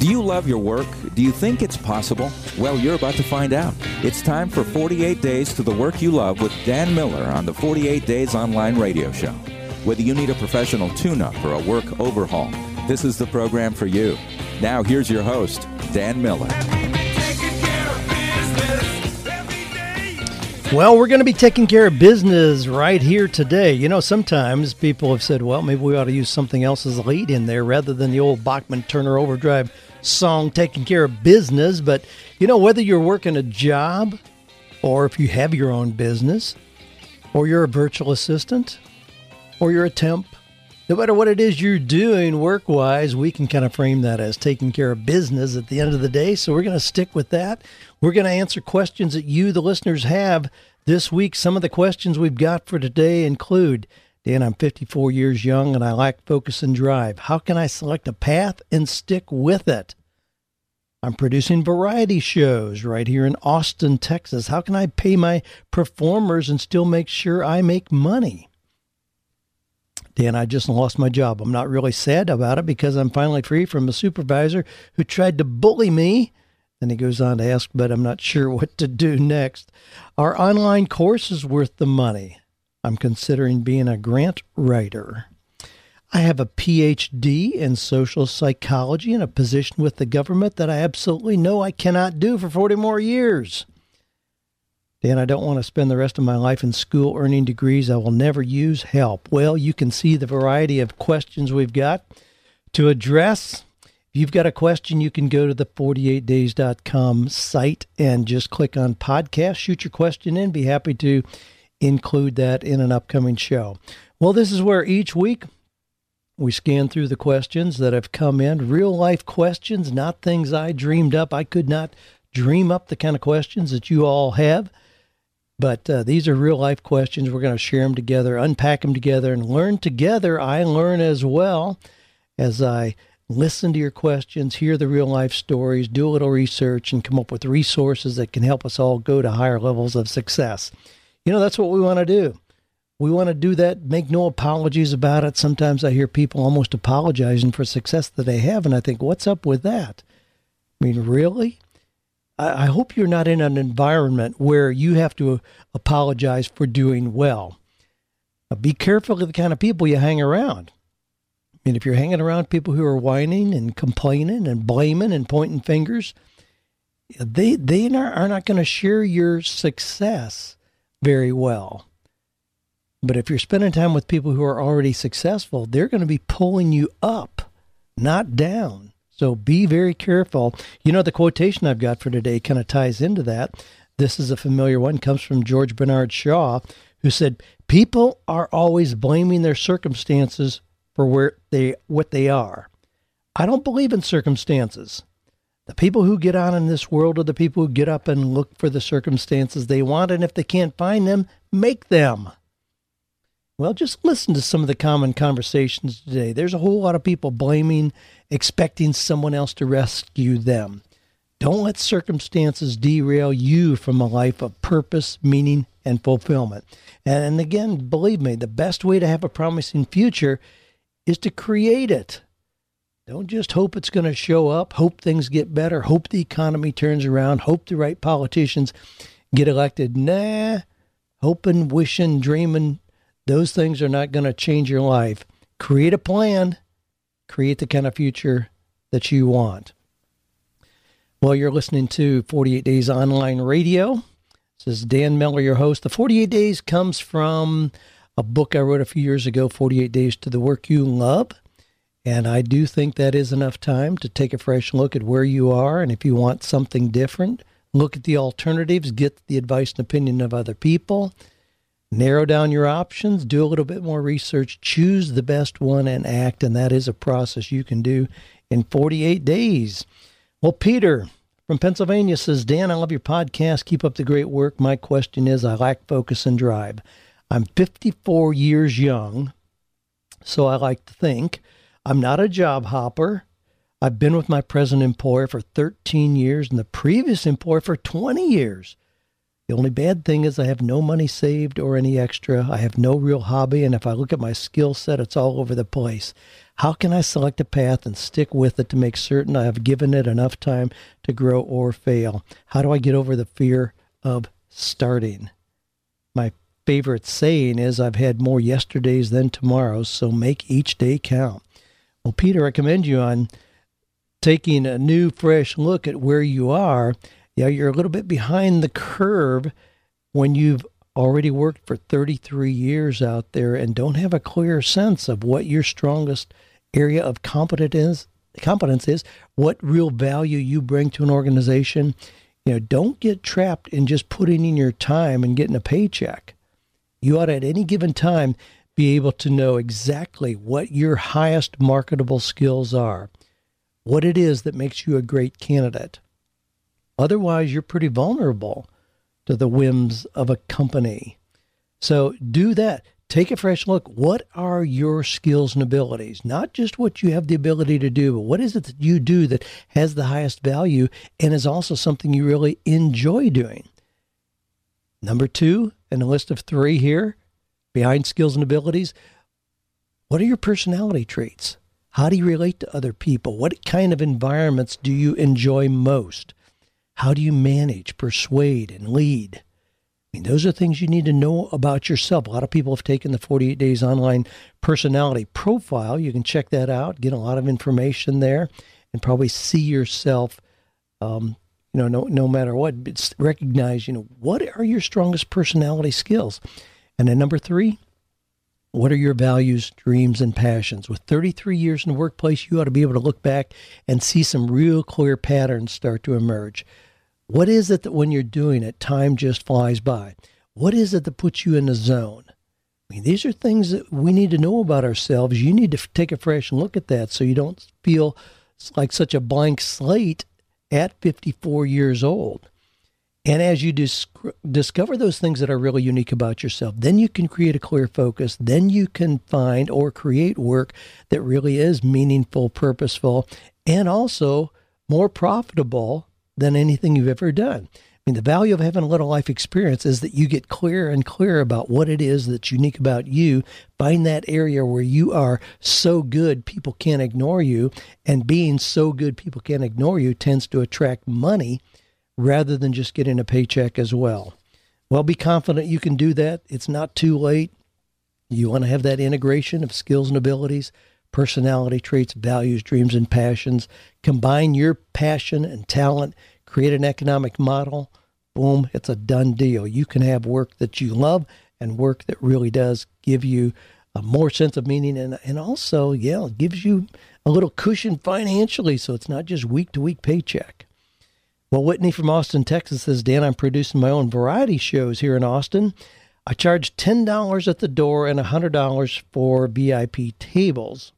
Do you love your work? Do you think it's possible? Well, you're about to find out. It's time for 48 Days to the Work You Love with Dan Miller on the 48 Days Online Radio Show. Whether you need a professional tune up or a work overhaul, this is the program for you. Now, here's your host, Dan Miller. Well, we're going to be taking care of business right here today. You know, sometimes people have said, well, maybe we ought to use something else as a lead in there rather than the old Bachman Turner Overdrive song, Taking Care of Business. But, you know, whether you're working a job or if you have your own business or you're a virtual assistant or you're a temp, no matter what it is you're doing work wise, we can kind of frame that as taking care of business at the end of the day. So we're going to stick with that. We're going to answer questions that you, the listeners, have this week. Some of the questions we've got for today include Dan, I'm 54 years young and I lack focus and drive. How can I select a path and stick with it? I'm producing variety shows right here in Austin, Texas. How can I pay my performers and still make sure I make money? Dan, I just lost my job. I'm not really sad about it because I'm finally free from a supervisor who tried to bully me then he goes on to ask, but I'm not sure what to do next. Our online course is worth the money. I'm considering being a grant writer. I have a PhD in social psychology and a position with the government that I absolutely know I cannot do for 40 more years. Dan, I don't want to spend the rest of my life in school earning degrees I will never use. Help. Well, you can see the variety of questions we've got to address. If you've got a question, you can go to the 48days.com site and just click on podcast, shoot your question in. Be happy to include that in an upcoming show. Well, this is where each week we scan through the questions that have come in, real life questions, not things I dreamed up. I could not dream up the kind of questions that you all have. But uh, these are real life questions. We're going to share them together, unpack them together, and learn together. I learn as well as I listen to your questions, hear the real life stories, do a little research, and come up with resources that can help us all go to higher levels of success. You know, that's what we want to do. We want to do that, make no apologies about it. Sometimes I hear people almost apologizing for success that they have, and I think, what's up with that? I mean, really? I, I hope you're not in an environment where you have to apologize for doing well. Now, be careful of the kind of people you hang around I mean, if you're hanging around people who are whining and complaining and blaming and pointing fingers, they they are not going to share your success very well. But if you're spending time with people who are already successful, they're going to be pulling you up, not down. So be very careful. You know, the quotation I've got for today kind of ties into that. This is a familiar one, comes from George Bernard Shaw, who said, People are always blaming their circumstances for where they what they are. I don't believe in circumstances. The people who get on in this world are the people who get up and look for the circumstances they want, and if they can't find them, make them. Well, just listen to some of the common conversations today. There's a whole lot of people blaming, expecting someone else to rescue them. Don't let circumstances derail you from a life of purpose, meaning, and fulfillment. And again, believe me, the best way to have a promising future is to create it. Don't just hope it's going to show up, hope things get better, hope the economy turns around, hope the right politicians get elected. Nah, hoping, wishing, dreaming, those things are not going to change your life. Create a plan, create the kind of future that you want. Well, you're listening to 48 Days Online Radio. This is Dan Miller, your host. The 48 Days comes from a book I wrote a few years ago, 48 Days to the Work You Love. And I do think that is enough time to take a fresh look at where you are. And if you want something different, look at the alternatives, get the advice and opinion of other people, narrow down your options, do a little bit more research, choose the best one, and act. And that is a process you can do in 48 days. Well, Peter from Pennsylvania says, Dan, I love your podcast. Keep up the great work. My question is I lack focus and drive. I'm 54 years young, so I like to think. I'm not a job hopper. I've been with my present employer for 13 years and the previous employer for 20 years. The only bad thing is I have no money saved or any extra. I have no real hobby, and if I look at my skill set, it's all over the place. How can I select a path and stick with it to make certain I have given it enough time to grow or fail? How do I get over the fear of starting? My favorite saying is I've had more yesterdays than tomorrows, so make each day count. Well, Peter, I commend you on taking a new, fresh look at where you are yeah, you're a little bit behind the curve when you've already worked for 33 years out there and don't have a clear sense of what your strongest area of competence is, competence is, what real value you bring to an organization. You know, don't get trapped in just putting in your time and getting a paycheck. You ought to, at any given time, be able to know exactly what your highest marketable skills are, what it is that makes you a great candidate. Otherwise, you're pretty vulnerable to the whims of a company. So do that. Take a fresh look. What are your skills and abilities? Not just what you have the ability to do, but what is it that you do that has the highest value and is also something you really enjoy doing? Number two, in a list of three here, behind skills and abilities, what are your personality traits? How do you relate to other people? What kind of environments do you enjoy most? How do you manage, persuade, and lead? I mean, those are things you need to know about yourself. A lot of people have taken the 48 Days Online Personality Profile. You can check that out, get a lot of information there, and probably see yourself, um, you know, no, no matter what, recognize, you know, what are your strongest personality skills? And then number three, what are your values, dreams, and passions? With 33 years in the workplace, you ought to be able to look back and see some real clear patterns start to emerge. What is it that when you're doing it, time just flies by? What is it that puts you in the zone? I mean, these are things that we need to know about ourselves. You need to take a fresh look at that so you don't feel like such a blank slate at 54 years old. And as you dis- discover those things that are really unique about yourself, then you can create a clear focus. Then you can find or create work that really is meaningful, purposeful, and also more profitable than anything you've ever done. I mean, the value of having a little life experience is that you get clearer and clearer about what it is that's unique about you. Find that area where you are so good people can't ignore you. And being so good people can't ignore you tends to attract money rather than just getting a paycheck as well. Well, be confident you can do that. It's not too late. You want to have that integration of skills and abilities personality traits, values, dreams, and passions. Combine your passion and talent, create an economic model. Boom, it's a done deal. You can have work that you love and work that really does give you a more sense of meaning and, and also, yeah, it gives you a little cushion financially so it's not just week to week paycheck. Well, Whitney from Austin, Texas says, Dan, I'm producing my own variety shows here in Austin. I charge $10 at the door and $100 for VIP tables.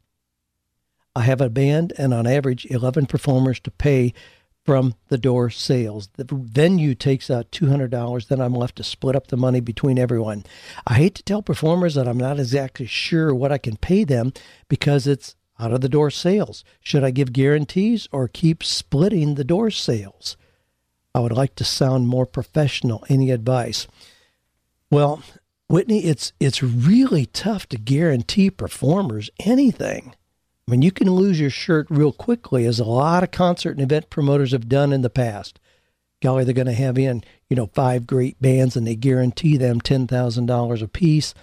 I have a band and on average 11 performers to pay from the door sales. The venue takes out $200, then I'm left to split up the money between everyone. I hate to tell performers that I'm not exactly sure what I can pay them because it's out of the door sales. Should I give guarantees or keep splitting the door sales? I would like to sound more professional. Any advice? Well, Whitney, it's it's really tough to guarantee performers anything. I mean, you can lose your shirt real quickly, as a lot of concert and event promoters have done in the past. Golly, they're going to have in, you know, five great bands and they guarantee them $10,000 a piece.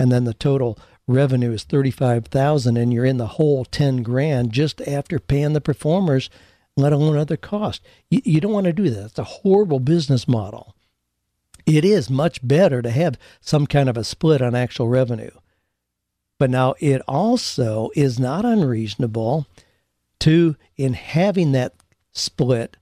And then the total revenue is 35000 and you're in the hole 10 grand just after paying the performers, let alone other costs. You, you don't want to do that. It's a horrible business model. It is much better to have some kind of a split on actual revenue. But now it also is not unreasonable to, in having that split,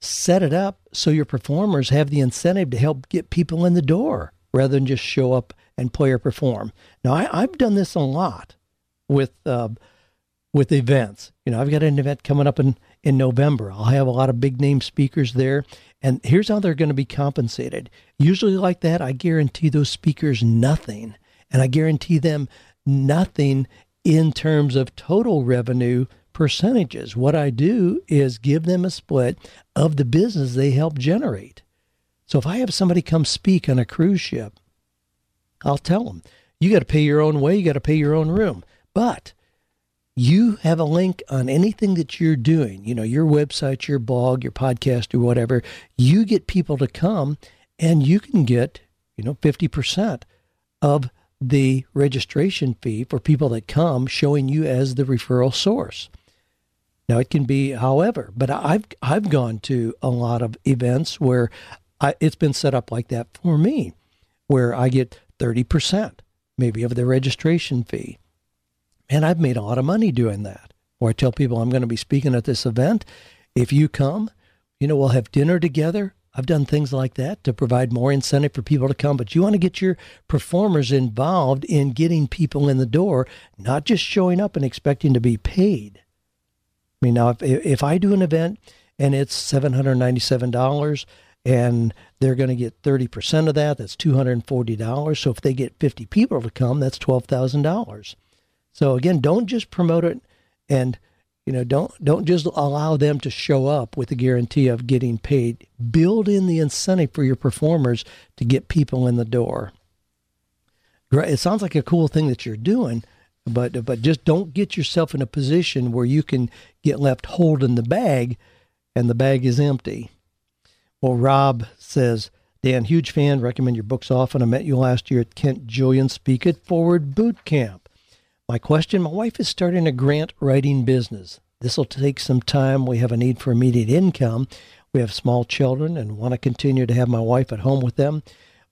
set it up so your performers have the incentive to help get people in the door rather than just show up and play or perform. Now, I, have done this a lot with uh, with events. You know, I've got an event coming up in in November. I'll have a lot of big name speakers there, and here's how they're going to be compensated. Usually, like that, I guarantee those speakers nothing, and I guarantee them nothing in terms of total revenue percentages. What I do is give them a split of the business they help generate. So if I have somebody come speak on a cruise ship, I'll tell them, you got to pay your own way, you got to pay your own room. But you have a link on anything that you're doing, you know, your website, your blog, your podcast, or whatever, you get people to come and you can get, you know, 50% of the registration fee for people that come showing you as the referral source. Now it can be however, but I've I've gone to a lot of events where I, it's been set up like that for me, where I get 30% maybe of the registration fee. And I've made a lot of money doing that. Or I tell people I'm going to be speaking at this event. If you come, you know, we'll have dinner together. I've done things like that to provide more incentive for people to come, but you want to get your performers involved in getting people in the door, not just showing up and expecting to be paid. I mean, now if if I do an event and it's seven hundred ninety seven dollars, and they're going to get thirty percent of that, that's two hundred and forty dollars. So if they get fifty people to come, that's twelve thousand dollars. So again, don't just promote it and you know, don't don't just allow them to show up with the guarantee of getting paid. Build in the incentive for your performers to get people in the door. It sounds like a cool thing that you're doing, but but just don't get yourself in a position where you can get left holding the bag and the bag is empty. Well, Rob says, Dan, huge fan, recommend your books often. I met you last year at Kent Julian Speak It Forward Boot Camp. My question My wife is starting a grant writing business. This will take some time. We have a need for immediate income. We have small children and want to continue to have my wife at home with them.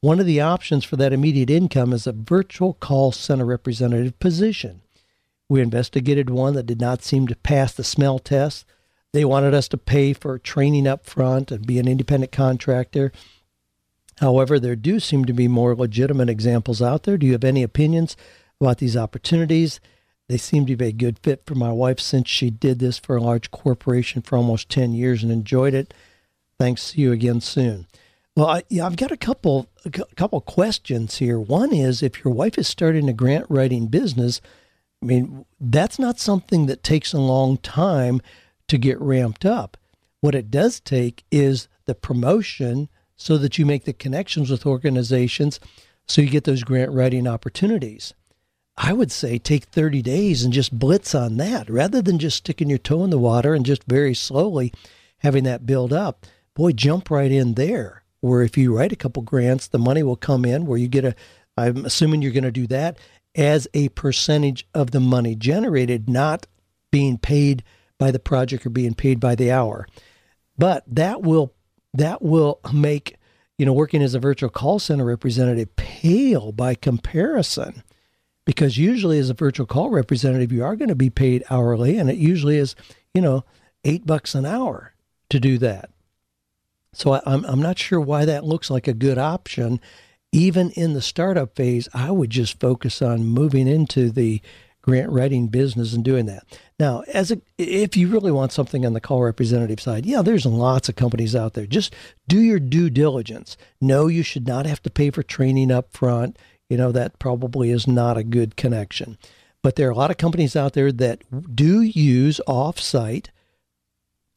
One of the options for that immediate income is a virtual call center representative position. We investigated one that did not seem to pass the smell test. They wanted us to pay for training up front and be an independent contractor. However, there do seem to be more legitimate examples out there. Do you have any opinions about these opportunities. They seem to be a good fit for my wife since she did this for a large corporation for almost 10 years and enjoyed it. Thanks. See you again soon. Well, I, yeah, I've got a couple a couple questions here. One is if your wife is starting a grant writing business, I mean, that's not something that takes a long time to get ramped up. What it does take is the promotion so that you make the connections with organizations so you get those grant writing opportunities. I would say take 30 days and just blitz on that rather than just sticking your toe in the water and just very slowly having that build up. Boy, jump right in there where if you write a couple grants, the money will come in where you get a, I'm assuming you're going to do that as a percentage of the money generated, not being paid by the project or being paid by the hour. But that will, that will make, you know, working as a virtual call center representative pale by comparison because usually as a virtual call representative you are going to be paid hourly and it usually is you know eight bucks an hour to do that. So I, I'm, I'm not sure why that looks like a good option. Even in the startup phase i would just focus on moving into the grant writing business and doing that. Now as a if you really want something on the call representative side yeah there's lots of companies out there. Just do your due diligence. No you should not have to pay for training up front you know, that probably is not a good connection. But there are a lot of companies out there that do use off-site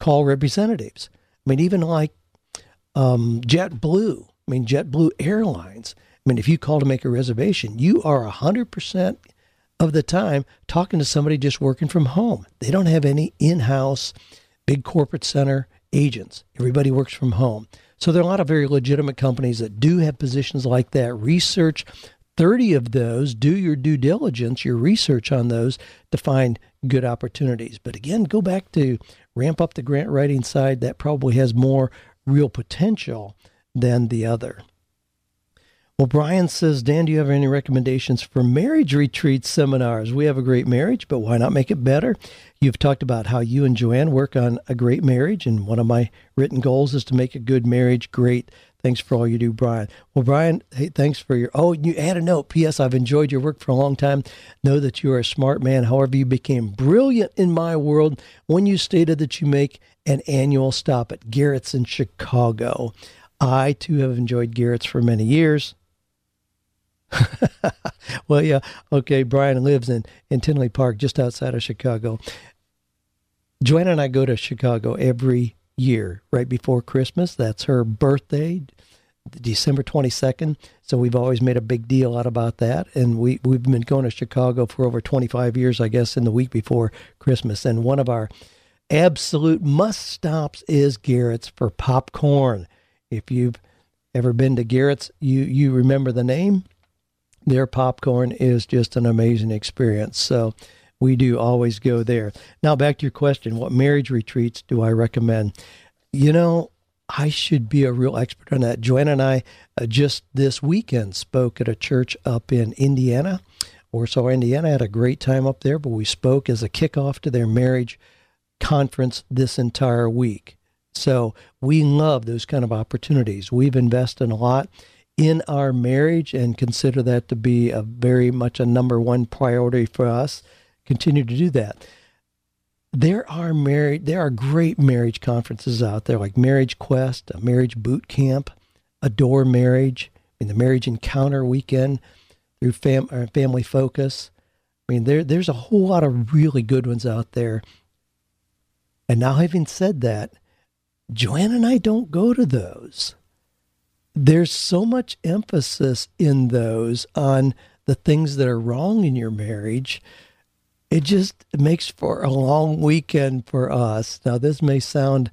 call representatives. I mean, even like um, JetBlue. I mean, JetBlue Airlines. I mean, if you call to make a reservation, you are 100% of the time talking to somebody just working from home. They don't have any in house big corporate center agents. Everybody works from home. So there are a lot of very legitimate companies that do have positions like that. Research 30 of those, do your due diligence, your research on those to find good opportunities. But again, go back to ramp up the grant writing side. That probably has more real potential than the other. Well, Brian says, Dan, do you have any recommendations for marriage retreat seminars? We have a great marriage, but why not make it better? You've talked about how you and Joanne work on a great marriage, and one of my written goals is to make a good marriage great. Thanks for all you do, Brian. Well, Brian, hey, thanks for your. Oh, you add a note. P.S. I've enjoyed your work for a long time. Know that you are a smart man. However, you became brilliant in my world when you stated that you make an annual stop at Garrett's in Chicago. I too have enjoyed Garrett's for many years. well, yeah, okay. Brian lives in in Tinley Park, just outside of Chicago. Joanne and I go to Chicago every year, right before Christmas. That's her birthday. December 22nd. So we've always made a big deal out about that. And we, we've been going to Chicago for over 25 years, I guess, in the week before Christmas. And one of our absolute must stops is Garrett's for popcorn. If you've ever been to Garrett's, you, you remember the name. Their popcorn is just an amazing experience. So we do always go there. Now, back to your question what marriage retreats do I recommend? You know, I should be a real expert on that. Joanne and I uh, just this weekend spoke at a church up in Indiana, Warsaw, Indiana. Had a great time up there, but we spoke as a kickoff to their marriage conference this entire week. So we love those kind of opportunities. We've invested a lot in our marriage and consider that to be a very much a number one priority for us. Continue to do that there are married there are great marriage conferences out there like Marriage Quest, a Marriage Boot Camp, Adore Marriage, and the Marriage Encounter Weekend through fam- Family Focus. I mean, there there's a whole lot of really good ones out there. And now, having said that, Joanne and I don't go to those. There's so much emphasis in those on the things that are wrong in your marriage it just makes for a long weekend for us. Now, this may sound,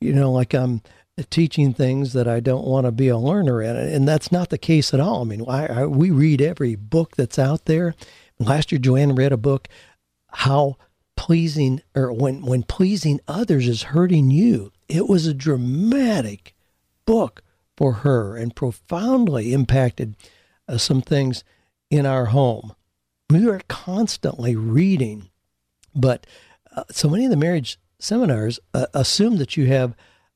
you know, like I'm teaching things that I don't want to be a learner in, and that's not the case at all. I mean, I, I, we read every book that's out there. Last year, Joanne read a book, How Pleasing or When When Pleasing Others is Hurting You. It was a dramatic book for her and profoundly impacted uh, some things in our home we are constantly reading, but uh, so many of the marriage seminars uh, assume that you have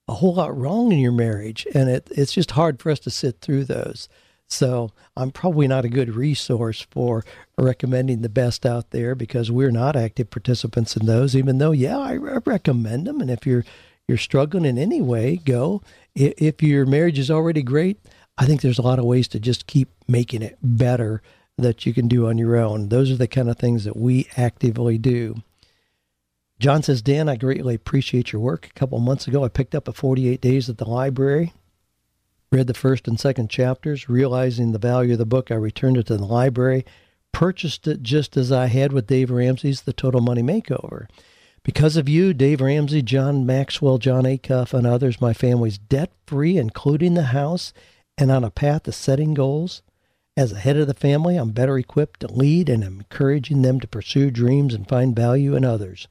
a whole lot wrong in your marriage, and it, it's just hard for us to sit through those. So I'm probably not a good resource for recommending the best out there because we're not active participants in those. Even though, yeah, I, recommend them, and if you're you're struggling in any way, go. If your marriage is already great, I think there's a lot of ways to just keep making it better that you can do on your own. Those are the kind of things that we actively do. John says, Dan, I greatly appreciate your work. A couple months ago, I picked up a 48 Days at the Library, read the first and second chapters. Realizing the value of the book, I returned it to the library, purchased it just as I had with Dave Ramsey's The Total Money Makeover. Because of you, Dave Ramsey, John Maxwell, Jon Acuff, and others, my family's debt free, including the house, and on a path to setting goals. As a head of the family, I'm better equipped to lead and I'm encouraging them to pursue dreams and find value in others.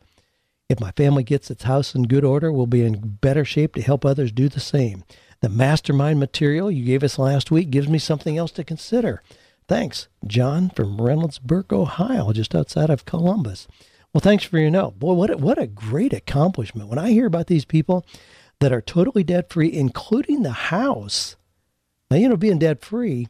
If my family gets its house in good order, we'll be in better shape to help others do the same. The mastermind material you gave us last week gives me something else to consider. Thanks, John from Reynoldsburg, Ohio, just outside of Columbus. Well, thanks for your note. Boy, what a, what a great accomplishment. When I hear about these people that are totally debt free, including the house, now, you know, being debt free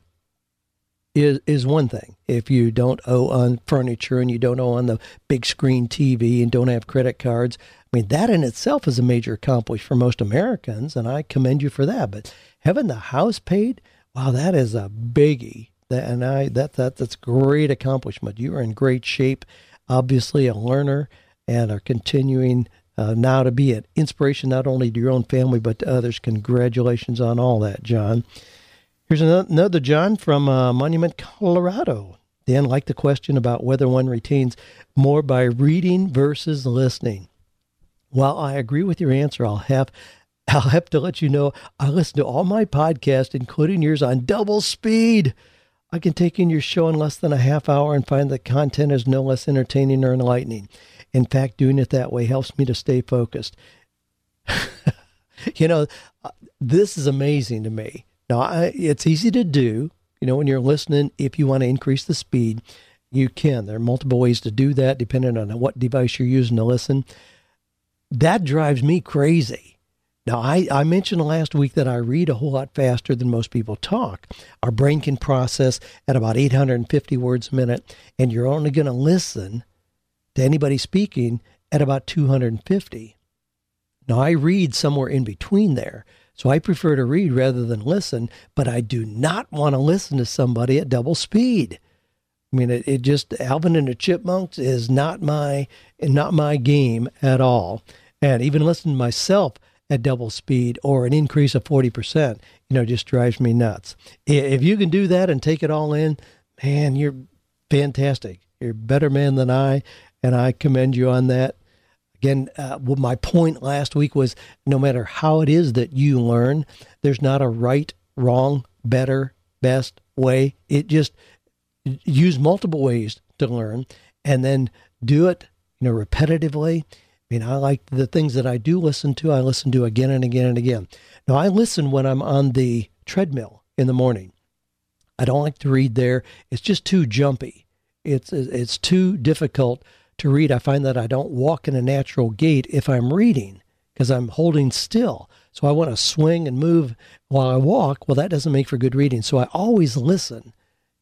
is is one thing. If you don't owe on furniture and you don't owe on the big screen TV and don't have credit cards, I mean that in itself is a major accomplishment for most Americans, and I commend you for that. But having the house paid, wow, that is a biggie. That and I that that that's great accomplishment. You are in great shape. Obviously, a learner and are continuing uh, now to be an inspiration not only to your own family but to others. Congratulations on all that, John. Here's another John from uh, Monument, Colorado. Dan liked the question about whether one retains more by reading versus listening. While I agree with your answer, I'll have I'll have to let you know I listen to all my podcasts, including yours, on double speed. I can take in your show in less than a half hour and find the content is no less entertaining or enlightening. In fact, doing it that way helps me to stay focused. you know, uh, this is amazing to me. Now, I, it's easy to do. You know, when you're listening, if you want to increase the speed, you can. There are multiple ways to do that depending on what device you're using to listen. That drives me crazy. Now, I, I mentioned last week that I read a whole lot faster than most people talk. Our brain can process at about 850 words a minute, and you're only going to listen to anybody speaking at about 250. Now, I read somewhere in between there. So I prefer to read rather than listen, but I do not want to listen to somebody at double speed. I mean, it, it just Alvin and the Chipmunks is not my not my game at all. And even listening to myself at double speed or an increase of 40%, you know, just drives me nuts. If you can do that and take it all in, man, you're fantastic. You're a better man than I, and I commend you on that. Again, uh, well, my point last week was no matter how it is that you learn, there's not a right, wrong, better, best way. It just use multiple ways to learn and then do it, you know, repetitively. I mean, I like the things that I do listen to, I listen to again and again and again. Now, I listen when I'm on the treadmill in the morning. I don't like to read there. It's just too jumpy. It's it's too difficult to read. I find that I don't walk in a natural gait if I'm reading because I'm holding still. So I want to swing and move while I walk. Well, that doesn't make for good reading. So I always listen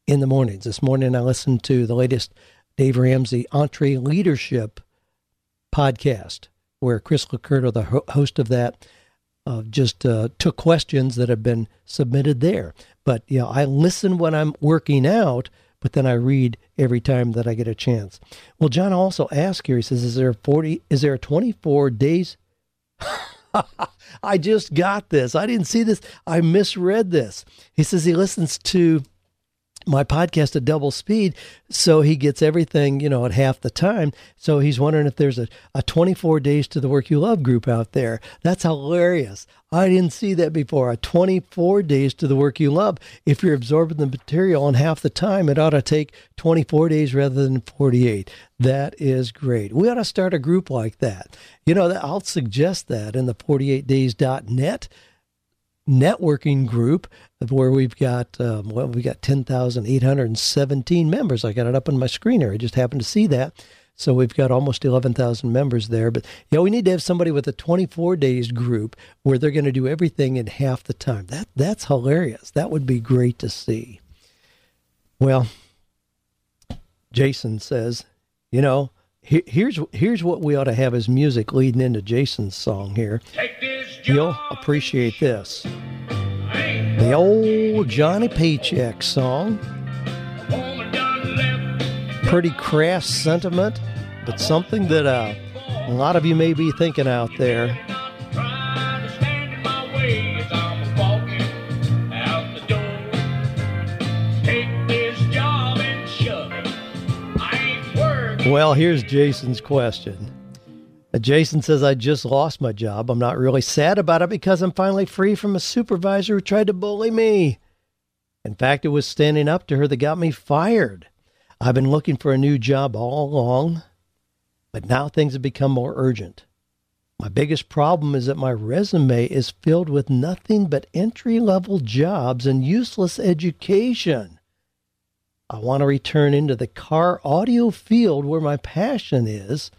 in the mornings. This morning I listened to the latest Dave Ramsey EntreLeadership podcast, where Chris LoCurto, the host of that, uh, just uh, took questions that have been submitted there. But yeah, I listen when I'm working out but then I read every time that I get a chance. Well, John also asked here, he says, is there 40, is there 24 days? I just got this. I didn't see this. I misread this. He says he listens to my podcast at double speed so he gets everything you know at half the time. So he's wondering if there's a, a 24 days to the work you love group out there. That's hilarious. I didn't see that before. A 24 days to the work you love. If you're absorbing the material in half the time it ought to take 24 days rather than 48 that is great. We ought to start a group like that. You know i'll suggest that in the 48days.net networking group where we've got um, well we've got 10,817 members. I got it up on my screen here. I just happened to see that. So we've got almost 11,000 members there. But yeah, we need to have somebody with a 24 days group where they're going to do everything in half the time. That that's hilarious. That would be great to see. Well, Jason says, you know, here's here's what we ought to have as music leading into Jason's song here. You'll appreciate this. The old Johnny Paycheck song. Pretty crass sentiment, but something that uh, a lot of you may be thinking out there. Well, here's Jason's question. Jason says, I just lost my job. I'm not really sad about it because I'm finally free from a supervisor who tried to bully me. In fact, it was standing up to her that got me fired. I've been looking for a new job all along, but now things have become more urgent. My biggest problem is that my resume is filled with nothing but entry level jobs and useless education. I want to return into the car audio field where my passion is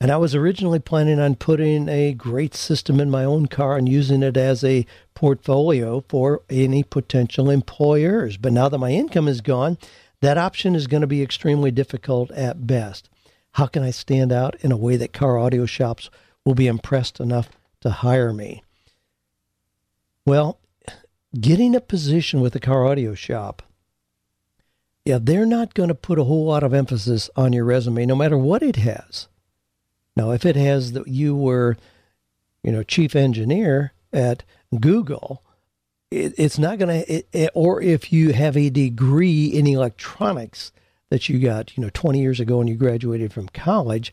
and I was originally planning on putting a great system in my own car and using it as a portfolio for any potential employers. But now that my income is gone, that option is going to be extremely difficult at best. How can I stand out in a way that car audio shops will be impressed enough to hire me? Well, getting a position with a car audio shop, yeah, they're not going to put a whole lot of emphasis on your resume, no matter what it has. Now, if it has that you were, you know, chief engineer at Google, it, it's not going to, or if you have a degree in electronics that you got, you know, 20 years ago when you graduated from college,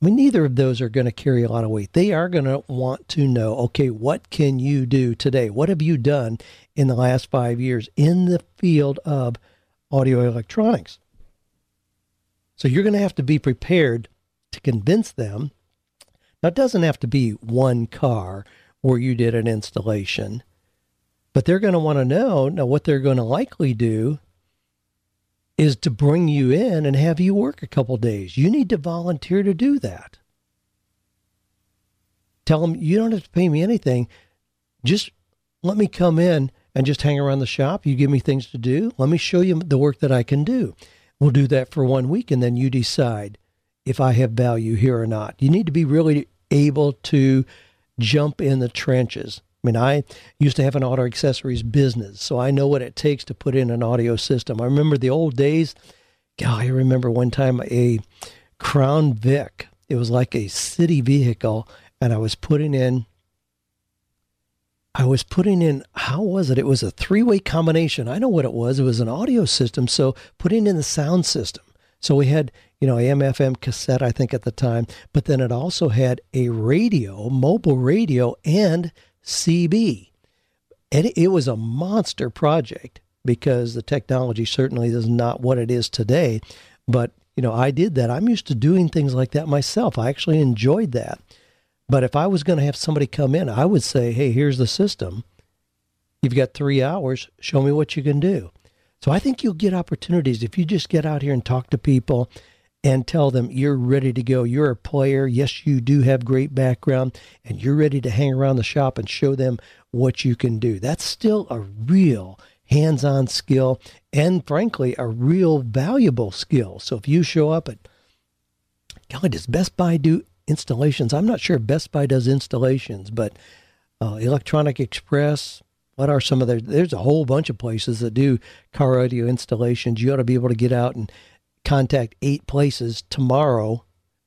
I mean, neither of those are going to carry a lot of weight. They are going to want to know, okay, what can you do today? What have you done in the last five years in the field of audio electronics? So you're going to have to be prepared to convince them. Now, it doesn't have to be one car where you did an installation, but they're going to want to know. Now, what they're going to likely do is to bring you in and have you work a couple days. You need to volunteer to do that. Tell them you don't have to pay me anything. Just let me come in and just hang around the shop. You give me things to do. Let me show you the work that I can do. We'll do that for one week and then you decide if I have value here or not. You need to be really able to jump in the trenches. I mean, I used to have an auto accessories business, so I know what it takes to put in an audio system. I remember the old days. God, I remember one time a Crown Vic. It was like a city vehicle, and I was putting in I was putting in, how was it? It was a three way combination. I know what it was. It was an audio system. So putting in the sound system. So we had, you know, AM, FM cassette, I think at the time, but then it also had a radio, mobile radio, and CB. And it was a monster project because the technology certainly is not what it is today. But, you know, I did that. I'm used to doing things like that myself. I actually enjoyed that. But if I was going to have somebody come in, I would say, hey, here's the system. You've got three hours. Show me what you can do. So I think you'll get opportunities if you just get out here and talk to people and tell them you're ready to go. You're a player. Yes, you do have great background and you're ready to hang around the shop and show them what you can do. That's still a real hands on skill and, frankly, a real valuable skill. So if you show up at, God, does Best Buy do installations. I'm not sure Best Buy does installations, but uh, Electronic Express, what are some of their? There's a whole bunch of places that do car audio installations. You ought to be able to get out and contact eight places tomorrow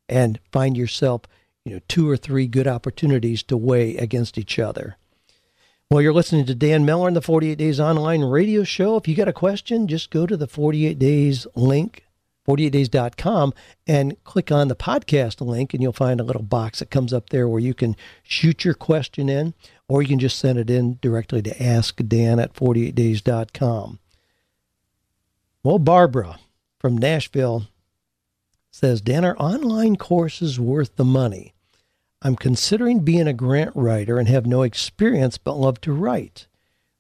and find yourself, you know, two or three good opportunities to weigh against each other. Well, you're listening to Dan Miller in the 48 Days Online Radio Show. If you got a question, just go to the 48 Days link 48days.com and click on the podcast link, and you'll find a little box that comes up there where you can shoot your question in, or you can just send it in directly to askdan at 48days.com. Well, Barbara from Nashville says, Dan, are online courses worth the money? I'm considering being a grant writer and have no experience but love to write.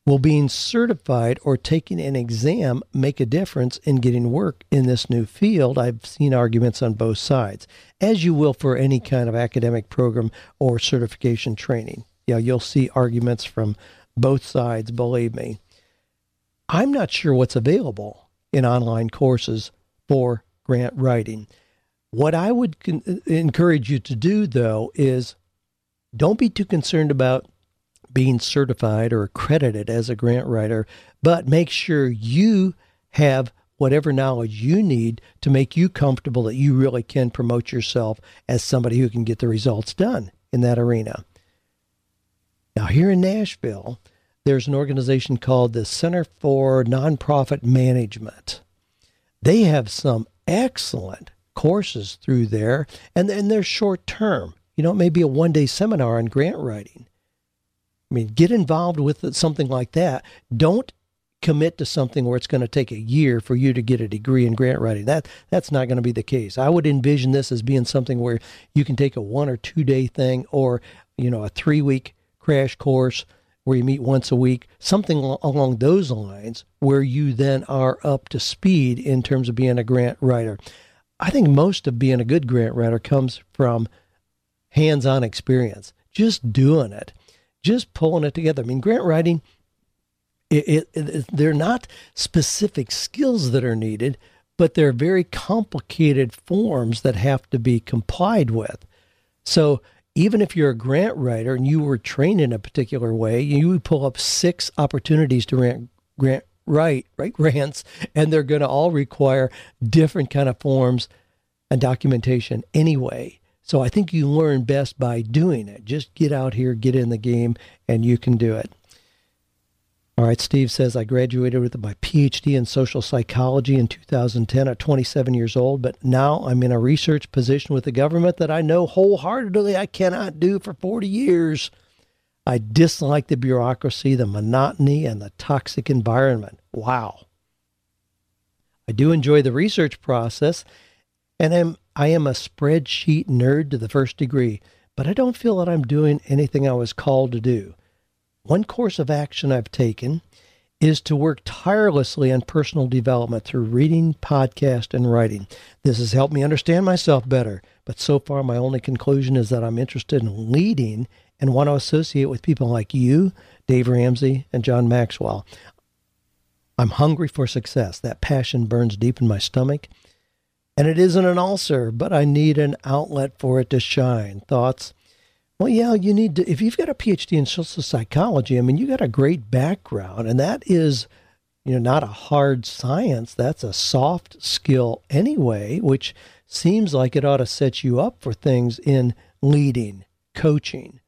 Will being certified or taking an exam make a difference in getting work in this new field? I've seen arguments on both sides, as you will for any kind of academic program or certification training. Yeah, you'll see arguments from both sides, believe me. I'm not sure what's available in online courses for grant writing. What I would con- uh, encourage you to do, though, is don't be too concerned about being certified or accredited as a grant writer, but make sure you have whatever knowledge you need to make you comfortable that you really can promote yourself as somebody who can get the results done in that arena. Now, here in Nashville, there's an organization called the Center for Nonprofit Management. They have some excellent courses through there, and, and they're short term. You know, it may be a one day seminar on grant writing. I mean, get involved with something like that. Don't commit to something where it's going to take a year for you to get a degree in grant writing. That that's not going to be the case. I would envision this as being something where you can take a one or two day thing, or you know, a three week crash course where you meet once a week, something along those lines, where you then are up to speed in terms of being a grant writer. I think most of being a good grant writer comes from hands on experience, just doing it just pulling it together. I mean, grant writing, it, it, it, they're not specific skills that are needed, but they're very complicated forms that have to be complied with. So even if you're a grant writer and you were trained in a particular way, you would pull up six opportunities to grant, grant write, write grants, and they're going to all require different kind of forms and documentation anyway. So I think you learn best by doing it. Just get out here, get in the game, and you can do it. All right, Steve says I graduated with my PhD in social psychology in 2010 at 27 years old, but now I'm in a research position with the government that I know wholeheartedly I cannot do for 40 years. I dislike the bureaucracy, the monotony, and the toxic environment. Wow. I do enjoy the research process and am I am a spreadsheet nerd to the first degree, but I don't feel that I'm doing anything I was called to do. One course of action I've taken is to work tirelessly on personal development through reading, podcast, and writing. This has helped me understand myself better, but so far my only conclusion is that I'm interested in leading and want to associate with people like you, Dave Ramsey, and John Maxwell. I'm hungry for success. That passion burns deep in my stomach and it isn't an ulcer, but I need an outlet for it to shine. Thoughts? Well, yeah, you need to, if you've got a PhD in social psychology, I mean, you got a great background, and that is, you know, not a hard science. That's a soft skill anyway, which seems like it ought to set you up for things in leading, coaching.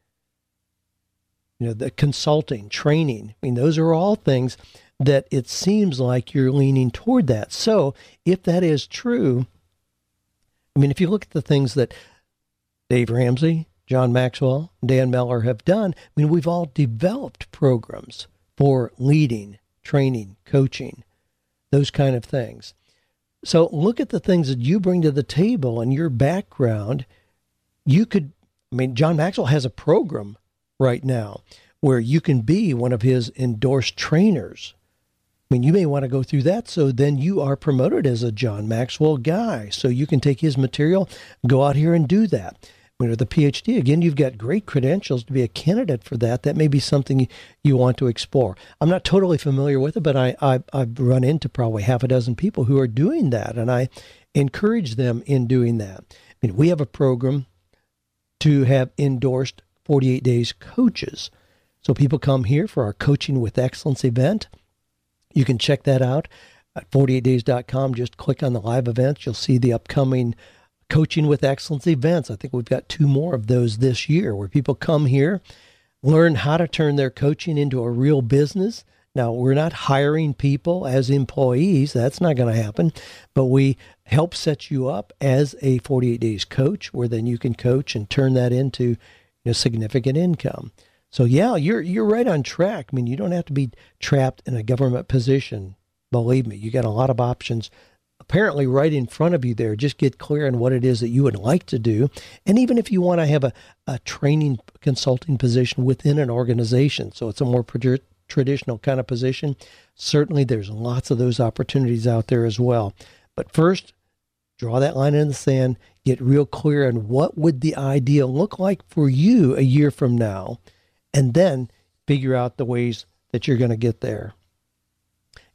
you know, the consulting, training. I mean, those are all things that it seems like you're leaning toward that. So, if that is true, I mean, if you look at the things that Dave Ramsey, John Maxwell, Dan Miller have done, I mean, we've all developed programs for leading, training, coaching, those kind of things. So, look at the things that you bring to the table and your background. You could, I mean, John Maxwell has a program right now where you can be one of his endorsed trainers. I mean, you may want to go through that. So then you are promoted as a John Maxwell guy. So you can take his material, go out here and do that. Mean, with a PhD, again, you've got great credentials to be a candidate for that. That may be something you want to explore. I'm not totally familiar with it, but I, I, I've run into probably half a dozen people who are doing that, and I encourage them in doing that. I mean, we have a program to have endorsed 48 Days coaches. So people come here for our Coaching with Excellence event. You can check that out at 48days.com. Just click on the live events. You'll see the upcoming Coaching with Excellence events. I think we've got two more of those this year where people come here, learn how to turn their coaching into a real business. Now, we're not hiring people as employees. That's not going to happen. But we help set you up as a 48 days coach where then you can coach and turn that into you know, significant income. So yeah, you're you're right on track. I mean, you don't have to be trapped in a government position. Believe me, you got a lot of options apparently right in front of you there. Just get clear on what it is that you would like to do. And even if you want to have a, a training consulting position within an organization, so it's a more traditional kind of position, certainly there's lots of those opportunities out there as well. But first, draw that line in the sand, get real clear on what would the ideal look like for you a year from now, and then figure out the ways that you're going to get there.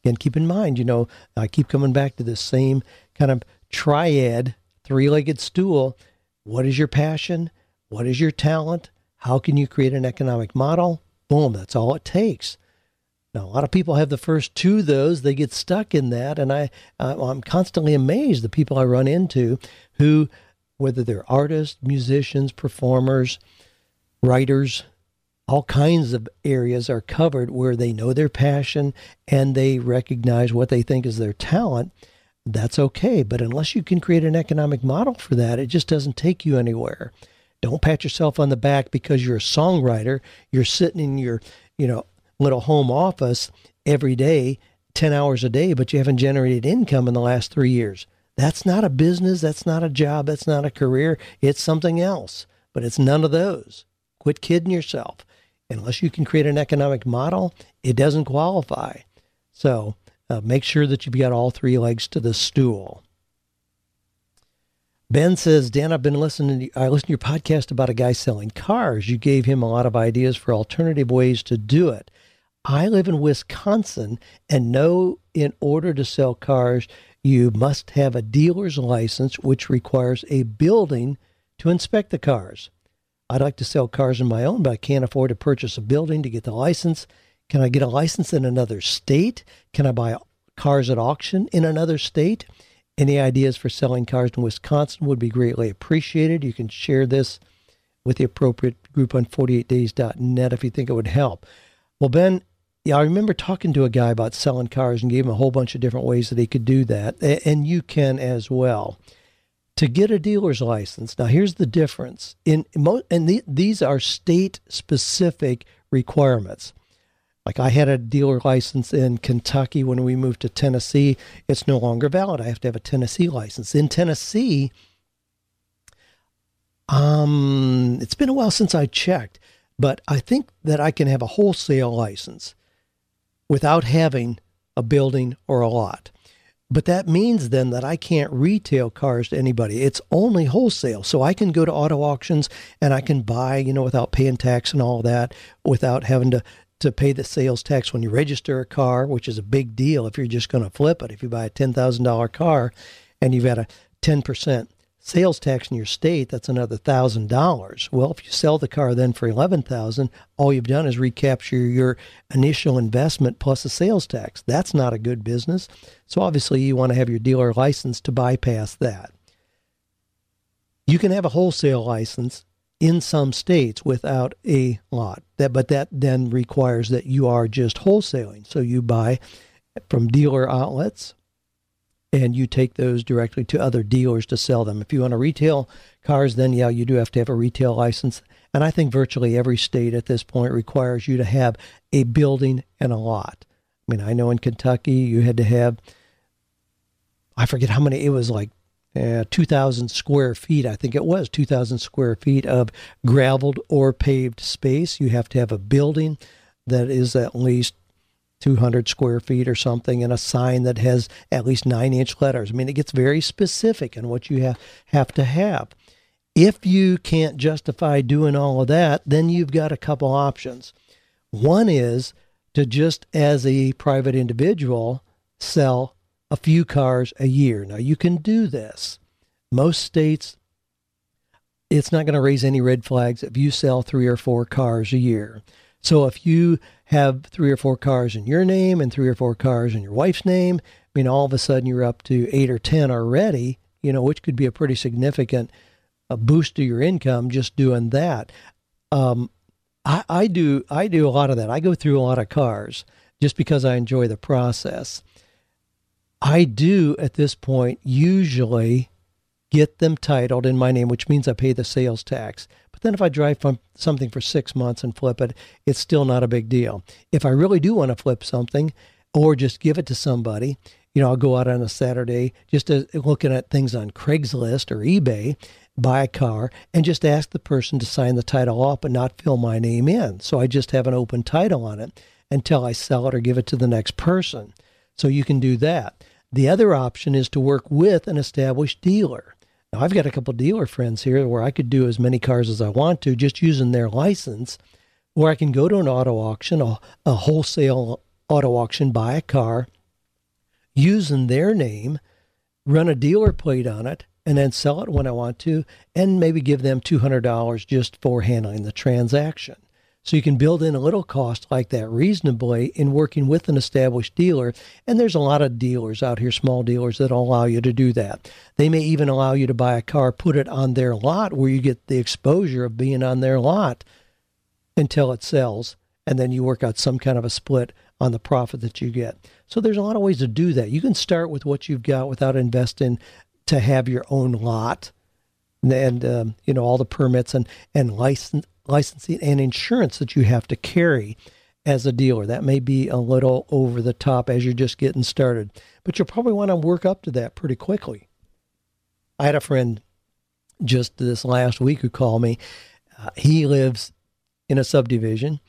Again, keep in mind, you know, I keep coming back to this same kind of triad, three legged stool. What is your passion? What is your talent? How can you create an economic model? Boom, that's all it takes. Now, a lot of people have the first two of those. They get stuck in that. And I, I'm constantly amazed the people I run into who, whether they're artists, musicians, performers, writers, all kinds of areas are covered where they know their passion and they recognize what they think is their talent. That's okay. But unless you can create an economic model for that, it just doesn't take you anywhere. Don't pat yourself on the back because you're a songwriter. You're sitting in your, you know, little home office every day, 10 hours a day, but you haven't generated income in the last three years. That's not a business. That's not a job. That's not a career. It's something else, but it's none of those. Quit kidding yourself. Unless you can create an economic model, it doesn't qualify. So uh, make sure that you've got all three legs to the stool. Ben says, Dan, I've been listening. To, I listened to your podcast about a guy selling cars. You gave him a lot of ideas for alternative ways to do it. I live in Wisconsin and know in order to sell cars, you must have a dealer's license, which requires a building to inspect the cars. I'd like to sell cars on my own, but I can't afford to purchase a building to get the license. Can I get a license in another state? Can I buy cars at auction in another state? Any ideas for selling cars in Wisconsin would be greatly appreciated. You can share this with the appropriate group on 48days.net if you think it would help. Well, Ben, yeah, I remember talking to a guy about selling cars and gave him a whole bunch of different ways that he could do that, and you can as well. To get a dealer's license, now here's the difference. In and the, these are state specific requirements. Like I had a dealer license in Kentucky when we moved to Tennessee. It's no longer valid. I have to have a Tennessee license. In Tennessee, um, it's been a while since I checked, but I think that I can have a wholesale license without having a building or a lot. But that means then that I can't retail cars to anybody. It's only wholesale. So I can go to auto auctions and I can buy, you know, without paying tax and all that, without having to, to pay the sales tax when you register a car, which is a big deal if you're just going to flip it. If you buy a $10,000 car and you've got a 10% sales tax in your state, that's another thousand dollars. Well, if you sell the car then for eleven thousand, all you've done is recapture your initial investment plus the sales tax. That's not a good business. So obviously, you want to have your dealer license to bypass that. You can have a wholesale license in some states without a lot. That, but that then requires that you are just wholesaling. So you buy from dealer outlets and you take those directly to other dealers to sell them. If you want to retail cars, then yeah, you do have to have a retail license. And I think virtually every state at this point requires you to have a building and a lot. I mean, I know in Kentucky you had to have, I forget how many, it was like uh, 2,000 square feet. I think it was 2,000 square feet of graveled or paved space. You have to have a building that is at least 200 square feet or something and a sign that has at least nine inch letters. I mean, it gets very specific in what you have, have to have. If you can't justify doing all of that, then you've got a couple options. One is to just as a private individual sell a few cars a year. Now, you can do this. Most states, it's not going to raise any red flags if you sell three or four cars a year. So if you have three or four cars in your name and three or four cars in your wife's name, I mean, all of a sudden you're up to eight or 10 already, you know, which could be a pretty significant uh, boost to your income just doing that. Um, I, I do I do a lot of that. I go through a lot of cars just because I enjoy the process. I do at this point usually get them titled in my name, which means I pay the sales tax. Then if I drive something for six months and flip it, it's still not a big deal. If I really do want to flip something or just give it to somebody, you know, I'll go out on a Saturday just looking at things on Craigslist or eBay, buy a car, and just ask the person to sign the title off but not fill my name in. So I just have an open title on it until I sell it or give it to the next person. So you can do that. The other option is to work with an established dealer. Now, I've got a couple dealer friends here where I could do as many cars as I want to just using their license, or I can go to an auto auction, a, a wholesale auto auction, buy a car using their name, run a dealer plate on it, and then sell it when I want to, and maybe give them $200 just for handling the transaction. So you can build in a little cost like that reasonably in working with an established dealer. And there's a lot of dealers out here, small dealers, that allow you to do that. They may even allow you to buy a car, put it on their lot where you get the exposure of being on their lot until it sells. And then you work out some kind of a split on the profit that you get. So there's a lot of ways to do that. You can start with what you've got without investing to have your own lot and um, you know all the permits and and license licensing and insurance that you have to carry as a dealer. That may be a little over the top as you're just getting started, but you'll probably want to work up to that pretty quickly. I had a friend just this last week who called me. Uh, he lives in a subdivision.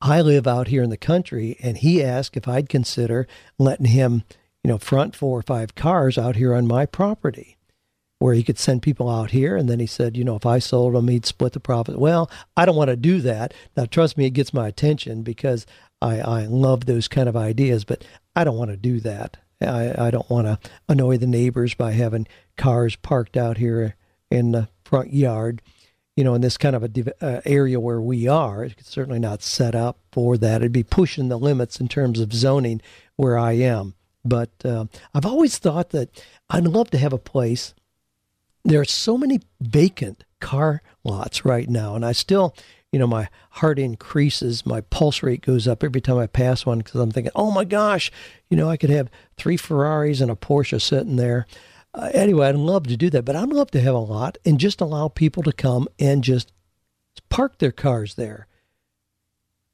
I live out here in the country, and he asked if I'd consider letting him, you know, front four or five cars out here on my property where he could send people out here. And then he said, you know, if I sold them, he'd split the profit. Well, I don't want to do that. Now, trust me, it gets my attention because I, I love those kind of ideas, but I don't want to do that. I, I don't want to annoy the neighbors by having cars parked out here in the front yard. You know, in this kind of a uh, area where we are, it's certainly not set up for that. It'd be pushing the limits in terms of zoning where I am. But uh, I've always thought that I'd love to have a place there are so many vacant car lots right now, and I still, you know, my heart increases, my pulse rate goes up every time I pass one because I'm thinking, oh my gosh, you know, I could have three Ferraris and a Porsche sitting there. Uh, anyway, I'd love to do that, but I'd love to have a lot and just allow people to come and just park their cars there.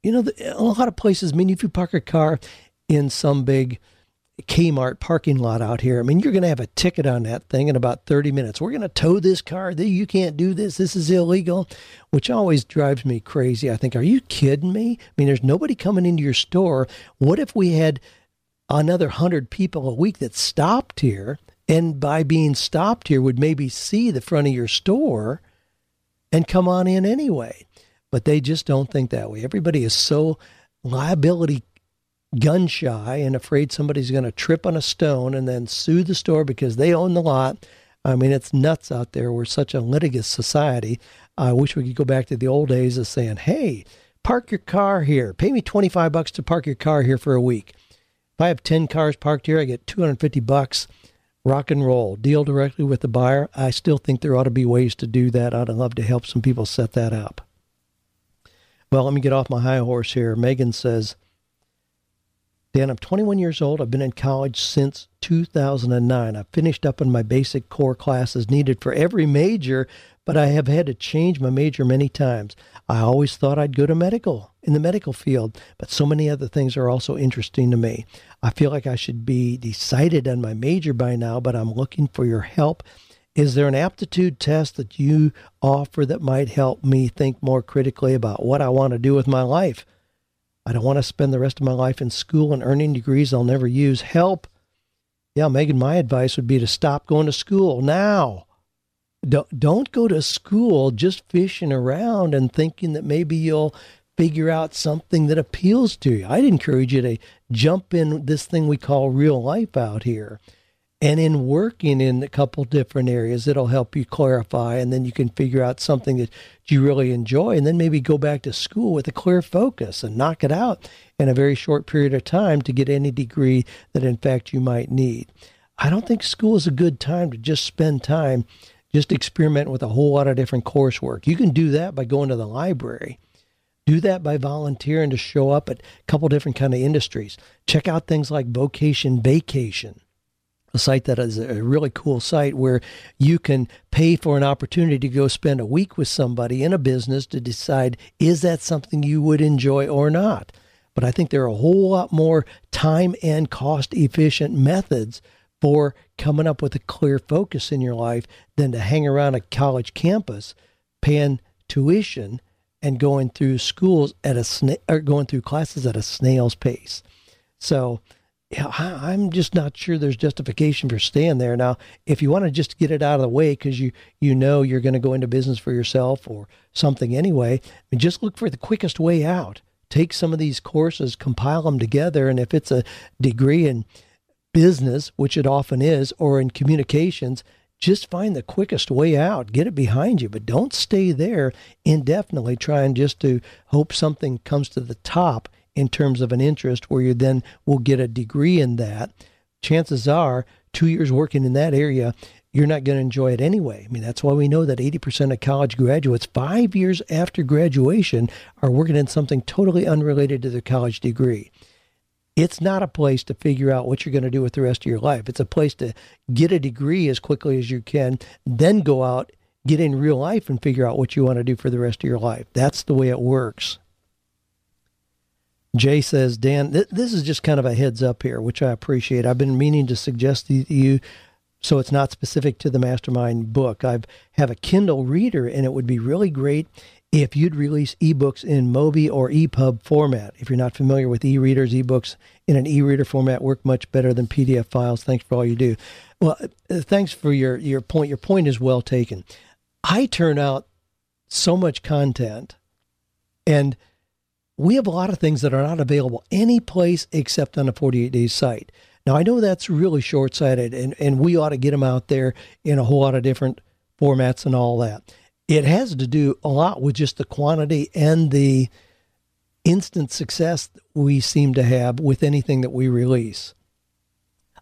You know, a lot of places, I mean, if you park a car in some big Kmart parking lot out here. I mean, you're going to have a ticket on that thing in about 30 minutes. We're going to tow this car. You can't do this. This is illegal, which always drives me crazy. I think, are you kidding me? I mean, there's nobody coming into your store. What if we had another 100 people a week that stopped here and by being stopped here would maybe see the front of your store and come on in anyway? But they just don't think that way. Everybody is so liability gun shy and afraid somebody's going to trip on a stone and then sue the store because they own the lot. I mean, it's nuts out there. We're such a litigious society. I wish we could go back to the old days of saying, hey, park your car here. Pay me 25 bucks to park your car here for a week. If I have 10 cars parked here, I get 250 bucks rock and roll, deal directly with the buyer. I still think there ought to be ways to do that. I'd love to help some people set that up. Well, let me get off my high horse here. Megan says, Dan, I'm 21 years old. I've been in college since 2009. I've finished up on my basic core classes needed for every major, but I have had to change my major many times. I always thought I'd go to medical in the medical field, but so many other things are also interesting to me. I feel like I should be decided on my major by now, but I'm looking for your help. Is there an aptitude test that you offer that might help me think more critically about what I want to do with my life? I don't want to spend the rest of my life in school and earning degrees I'll never use. Help. Yeah, Megan, my advice would be to stop going to school now. Don't, don't go to school just fishing around and thinking that maybe you'll figure out something that appeals to you. I'd encourage you to jump in this thing we call real life out here and in working in a couple different areas it'll help you clarify and then you can figure out something that you really enjoy and then maybe go back to school with a clear focus and knock it out in a very short period of time to get any degree that in fact you might need. I don't think school is a good time to just spend time just experiment with a whole lot of different coursework. You can do that by going to the library. Do that by volunteering to show up at a couple different kind of industries. Check out things like vocation vacation a site that is a really cool site where you can pay for an opportunity to go spend a week with somebody in a business to decide is that something you would enjoy or not. But I think there are a whole lot more time and cost efficient methods for coming up with a clear focus in your life than to hang around a college campus paying tuition and going through schools at a sna- or going through classes at a snail's pace. So yeah, I'm just not sure there's justification for staying there. Now, if you want to just get it out of the way because you you know you're going to go into business for yourself or something anyway, just look for the quickest way out. Take some of these courses, compile them together, and if it's a degree in business, which it often is, or in communications, just find the quickest way out. Get it behind you, but don't stay there indefinitely trying just to hope something comes to the top in terms of an interest where you then will get a degree in that, chances are two years working in that area, you're not going to enjoy it anyway. I mean, that's why we know that 80% of college graduates, five years after graduation, are working in something totally unrelated to their college degree. It's not a place to figure out what you're going to do with the rest of your life. It's a place to get a degree as quickly as you can, then go out, get in real life, and figure out what you want to do for the rest of your life. That's the way it works. Jay says, Dan, th- this is just kind of a heads up here, which I appreciate. I've been meaning to suggest to you so it's not specific to the mastermind book. I have a Kindle reader, and it would be really great if you'd release ebooks in Mobi or EPUB format. If you're not familiar with e-readers, ebooks in an e-reader format work much better than PDF files. Thanks for all you do. Well, uh, thanks for your your point. Your point is well taken. I turn out so much content, and we have a lot of things that are not available any place except on a 48 days site. Now, I know that's really short sighted, and, and we ought to get them out there in a whole lot of different formats and all that. It has to do a lot with just the quantity and the instant success we seem to have with anything that we release.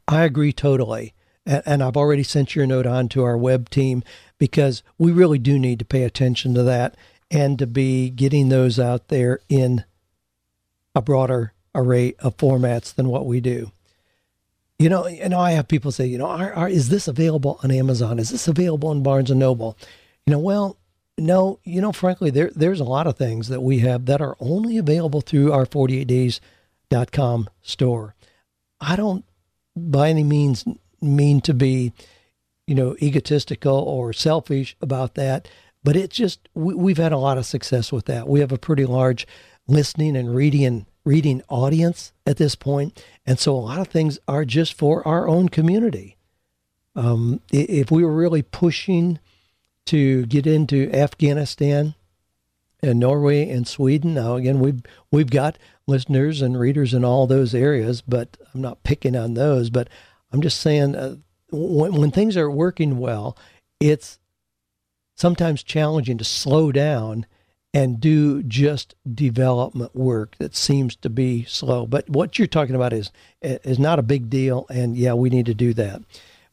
I agree totally. And I've already sent your note on to our web team because we really do need to pay attention to that and to be getting those out there in a broader array of formats than what we do. You know, you know, I have people say, you know, are, are, is this available on Amazon? Is this available on Barnes and Noble? You know, well, no, you know, frankly, there there's a lot of things that we have that are only available through our 48days.com store. I don't by any means mean to be, you know, egotistical or selfish about that. But it's just we, have had a lot of success with that. We have a pretty large listening and reading reading audience at this point, and so a lot of things are just for our own community. Um, if we were really pushing to get into Afghanistan and Norway and Sweden, now again we've we've got listeners and readers in all those areas, but I'm not picking on those. But I'm just saying uh, when, when things are working well, it's sometimes challenging to slow down and do just development work that seems to be slow. But what you're talking about is is not a big deal, and yeah, we need to do that.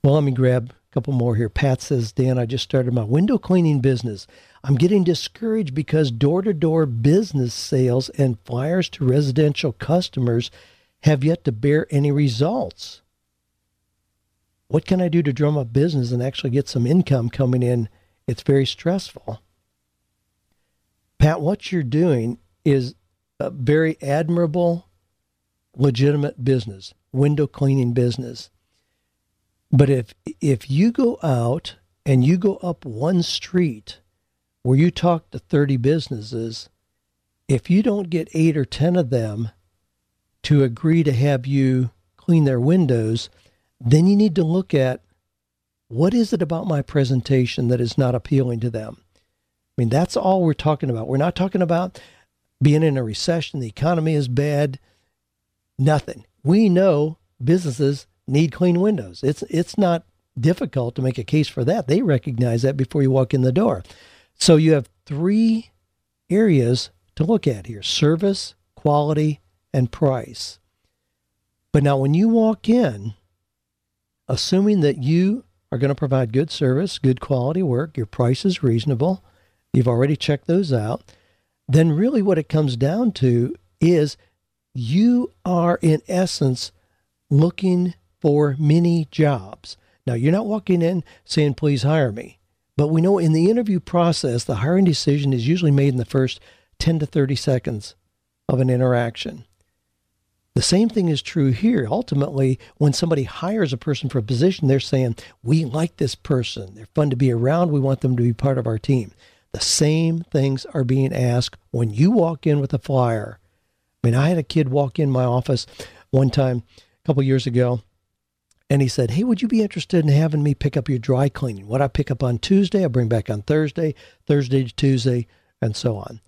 Well, let me grab a couple more here. Pat says, Dan, I just started my window cleaning business. I'm getting discouraged because door to door business sales and flyers to residential customers have yet to bear any results. What can I do to drum up business and actually get some income coming in? It's very stressful. Pat, what you're doing is a very admirable, legitimate business, window cleaning business. But if if you go out and you go up one street where you talk to 30 businesses, if you don't get 8 or 10 of them to agree to have you clean their windows, then you need to look at what is it about my presentation that is not appealing to them? I mean, that's all we're talking about. We're not talking about being in a recession, the economy is bad, nothing. We know businesses need clean windows. It's it's not difficult to make a case for that. They recognize that before you walk in the door. So you have three areas to look at here: service, quality, and price. But now when you walk in, assuming that you are going to provide good service, good quality work, your price is reasonable, you've already checked those out, then really what it comes down to is you are in essence looking for many jobs. Now, you're not walking in saying, please hire me. But we know in the interview process, the hiring decision is usually made in the first 10 to 30 seconds of an interaction. The same thing is true here. Ultimately, when somebody hires a person for a position, they're saying, We like this person. They're fun to be around. We want them to be part of our team. The same things are being asked when you walk in with a flyer. I mean, I had a kid walk in my office one time a couple years ago, and he said, Hey, would you be interested in having me pick up your dry cleaning? What I pick up on Tuesday, I bring back on Thursday, Thursday to Tuesday, and so on.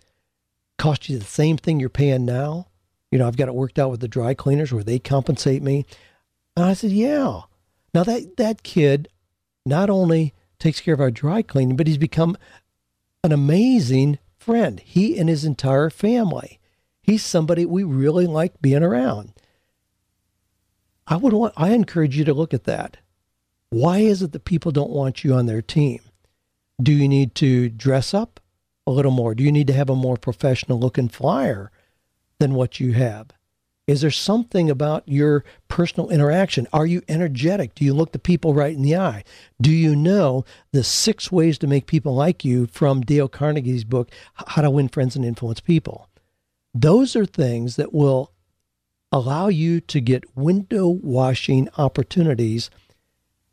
Cost you the same thing you're paying now you know, I've got it worked out with the dry cleaners where they compensate me. And I said, yeah. Now that that kid not only takes care of our dry cleaning, but he's become an amazing friend. He and his entire family. He's somebody we really like being around. I would want I encourage you to look at that. Why is it that people don't want you on their team? Do you need to dress up a little more? Do you need to have a more professional looking flyer? Than what you have? Is there something about your personal interaction? Are you energetic? Do you look the people right in the eye? Do you know the six ways to make people like you from Dale Carnegie's book, How to Win Friends and Influence People? Those are things that will allow you to get window washing opportunities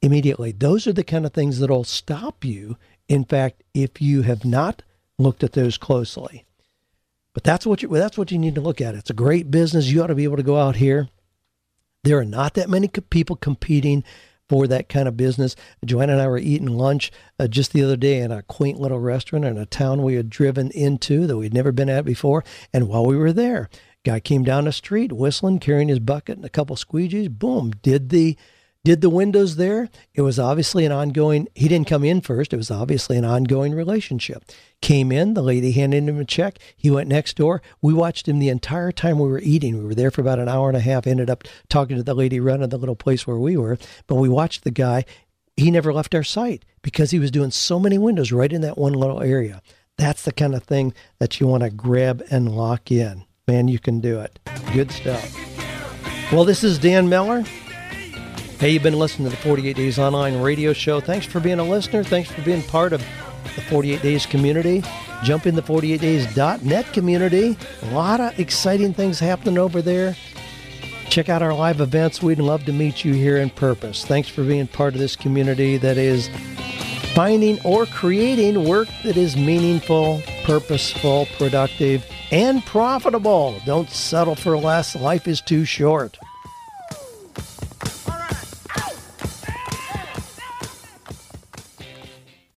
immediately. Those are the kind of things that'll stop you, in fact, if you have not looked at those closely. But that's what you that's what you need to look at. It's a great business. You ought to be able to go out here. There are not that many people competing for that kind of business. Joanne and I were eating lunch uh, just the other day in a quaint little restaurant in a town we had driven into that we'd never been at before. And while we were there, guy came down the street whistling, carrying his bucket and a couple squeegees. Boom! Did the did the windows there. It was obviously an ongoing, he didn't come in first. It was obviously an ongoing relationship. Came in, the lady handed him a check. He went next door. We watched him the entire time we were eating. We were there for about an hour and a half, ended up talking to the lady running the little place where we were. But we watched the guy. He never left our site because he was doing so many windows right in that one little area. That's the kind of thing that you want to grab and lock in. Man, you can do it. Good stuff. Well, this is Dan Miller. Hey, you've been listening to the 48 Days Online radio show. Thanks for being a listener. Thanks for being part of the 48 Days community. Jump in the 48days.net community. A lot of exciting things happening over there. Check out our live events. We'd love to meet you here in Purpose. Thanks for being part of this community that is finding or creating work that is meaningful, purposeful, productive, and profitable. Don't settle for less. Life is too short.